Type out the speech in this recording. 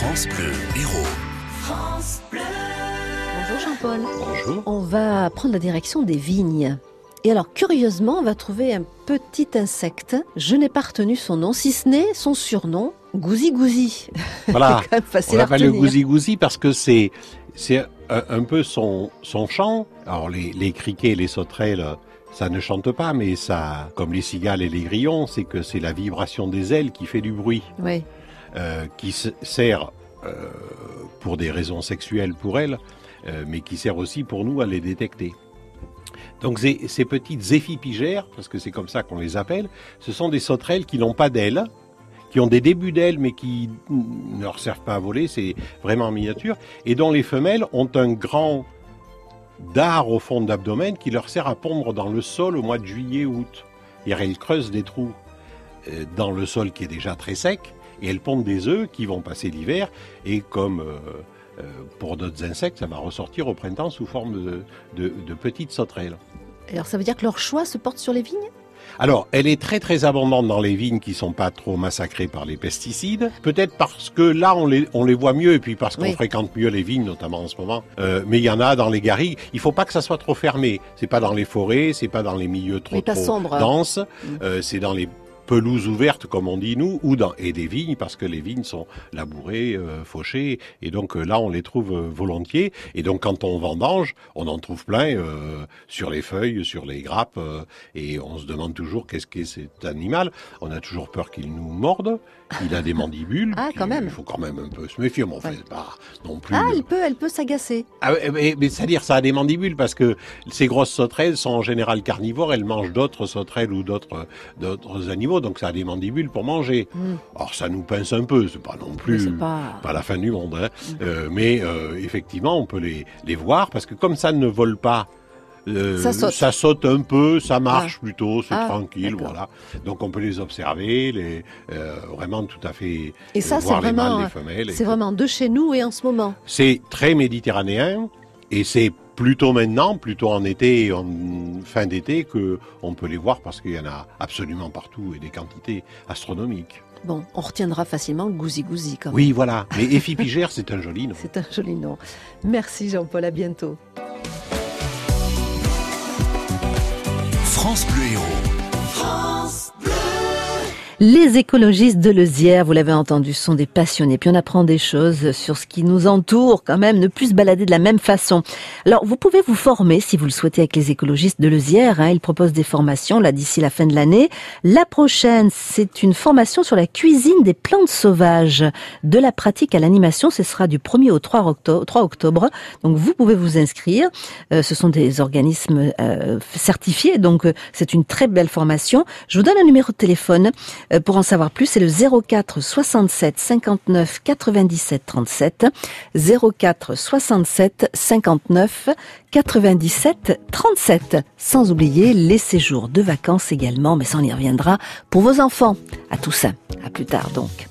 France Bleu Héros. Bonjour Jean-Paul. Bonjour. On va prendre la direction des vignes. Et alors, curieusement, on va trouver un petit insecte. Je n'ai pas retenu son nom, si ce n'est son surnom, Gouzi Gouzi. Voilà. Quand même On facile l'appelle le gousi parce que c'est c'est un, peu son son chant. Alors les les criquets, les sauterelles, ça ne chante pas, mais ça, comme les cigales et les grillons, c'est que c'est la vibration des ailes qui fait du bruit, Oui. euh, qui se- sert pour des raisons sexuelles pour elles, euh, mais qui sert aussi pour nous à les détecter. Donc ces, petites éphipigères, parce que c'est comme ça qu'on les appelle, ce sont des sauterelles qui n'ont pas d'ailes, qui ont des débuts d'ailes mais qui ne leur servent pas à voler, c'est vraiment en miniature, et dont les femelles ont un grand dard au fond de l'abdomen qui leur sert à pondre dans le sol au mois de juillet-août. Elles creusent des trous euh, dans le sol qui est déjà très sec, et elles pondent des œufs qui vont passer l'hiver, et comme... euh, euh, pour d'autres insectes, ça va ressortir au printemps sous forme de, de- de petites sauterelles. Alors, ça veut dire que leur choix se porte sur les vignes? Alors, elle est très très abondante dans les vignes qui sont pas trop massacrées par les pesticides. Peut-être parce que là on les on les voit mieux et puis parce qu'on Oui. fréquente mieux les vignes, notamment en ce moment. Euh, mais il y en a dans les garrigues. Il faut pas que ça soit trop fermé. C'est pas dans les forêts, c'est pas dans les milieux trop trop denses. Mm. Euh, c'est dans les pelouses ouvertes comme on dit nous ou dans et des vignes parce que les vignes sont labourées, euh, fauchées et donc euh, là on les trouve euh, volontiers et donc quand on vendange on en trouve plein euh, sur les feuilles, sur les grappes euh, et on se demande toujours qu'est-ce qu'est cet animal. On a toujours peur qu'il nous morde. Il a des mandibules. Ah, quand même. Il faut quand même un peu se méfier, mais enfin, c'est pas non plus. Ah, elle peut, elle peut s'agacer. ah, mais, mais c'est-à-dire ça a des mandibules parce que ces grosses sauterelles sont en général carnivores, elles mangent d'autres sauterelles ou d'autres d'autres animaux, donc ça a des mandibules pour manger. Mm. Alors ça nous pince un peu, c'est pas non plus pas... pas la fin du monde, hein. Mm. Euh, mais euh, effectivement on peut les les voir parce que comme ça ne vole pas. euh, Ça saute. un peu, ça marche plutôt, c'est Ah, tranquille, voilà. Donc on peut les observer, les euh, vraiment tout à fait Et ça, c'est vraiment, c'est vraiment de chez nous et en ce moment. C'est très méditerranéen et c'est plutôt maintenant, plutôt en été, fin d'été, que on peut les voir parce qu'il y en a absolument partout et des quantités astronomiques. Bon, on retiendra facilement Gouzi quand même. Oui, voilà. Mais éphipigère, c'est un joli nom. C'est un joli nom. Merci Jean-Paul, à bientôt. France Bleu Héros. Les écologistes de Lezière, vous l'avez entendu, sont des passionnés. Puis on apprend des choses sur ce qui nous entoure quand même, ne plus se balader de la même façon. Alors vous pouvez vous former si vous le souhaitez avec les écologistes de Lezière. Hein. Ils proposent des formations là d'ici la fin de l'année. La prochaine, c'est une formation sur la cuisine des plantes sauvages. De la pratique à l'animation, ce sera du 1er au 3 octobre. 3 octobre. Donc vous pouvez vous inscrire. Euh, ce sont des organismes euh, certifiés, donc euh, c'est une très belle formation. Je vous donne un numéro de téléphone pour en savoir plus, c'est le 04 67 59 97 37. 04 67 59 97 37. Sans oublier les séjours de vacances également, mais ça on y reviendra pour vos enfants. À tout ça. À plus tard donc.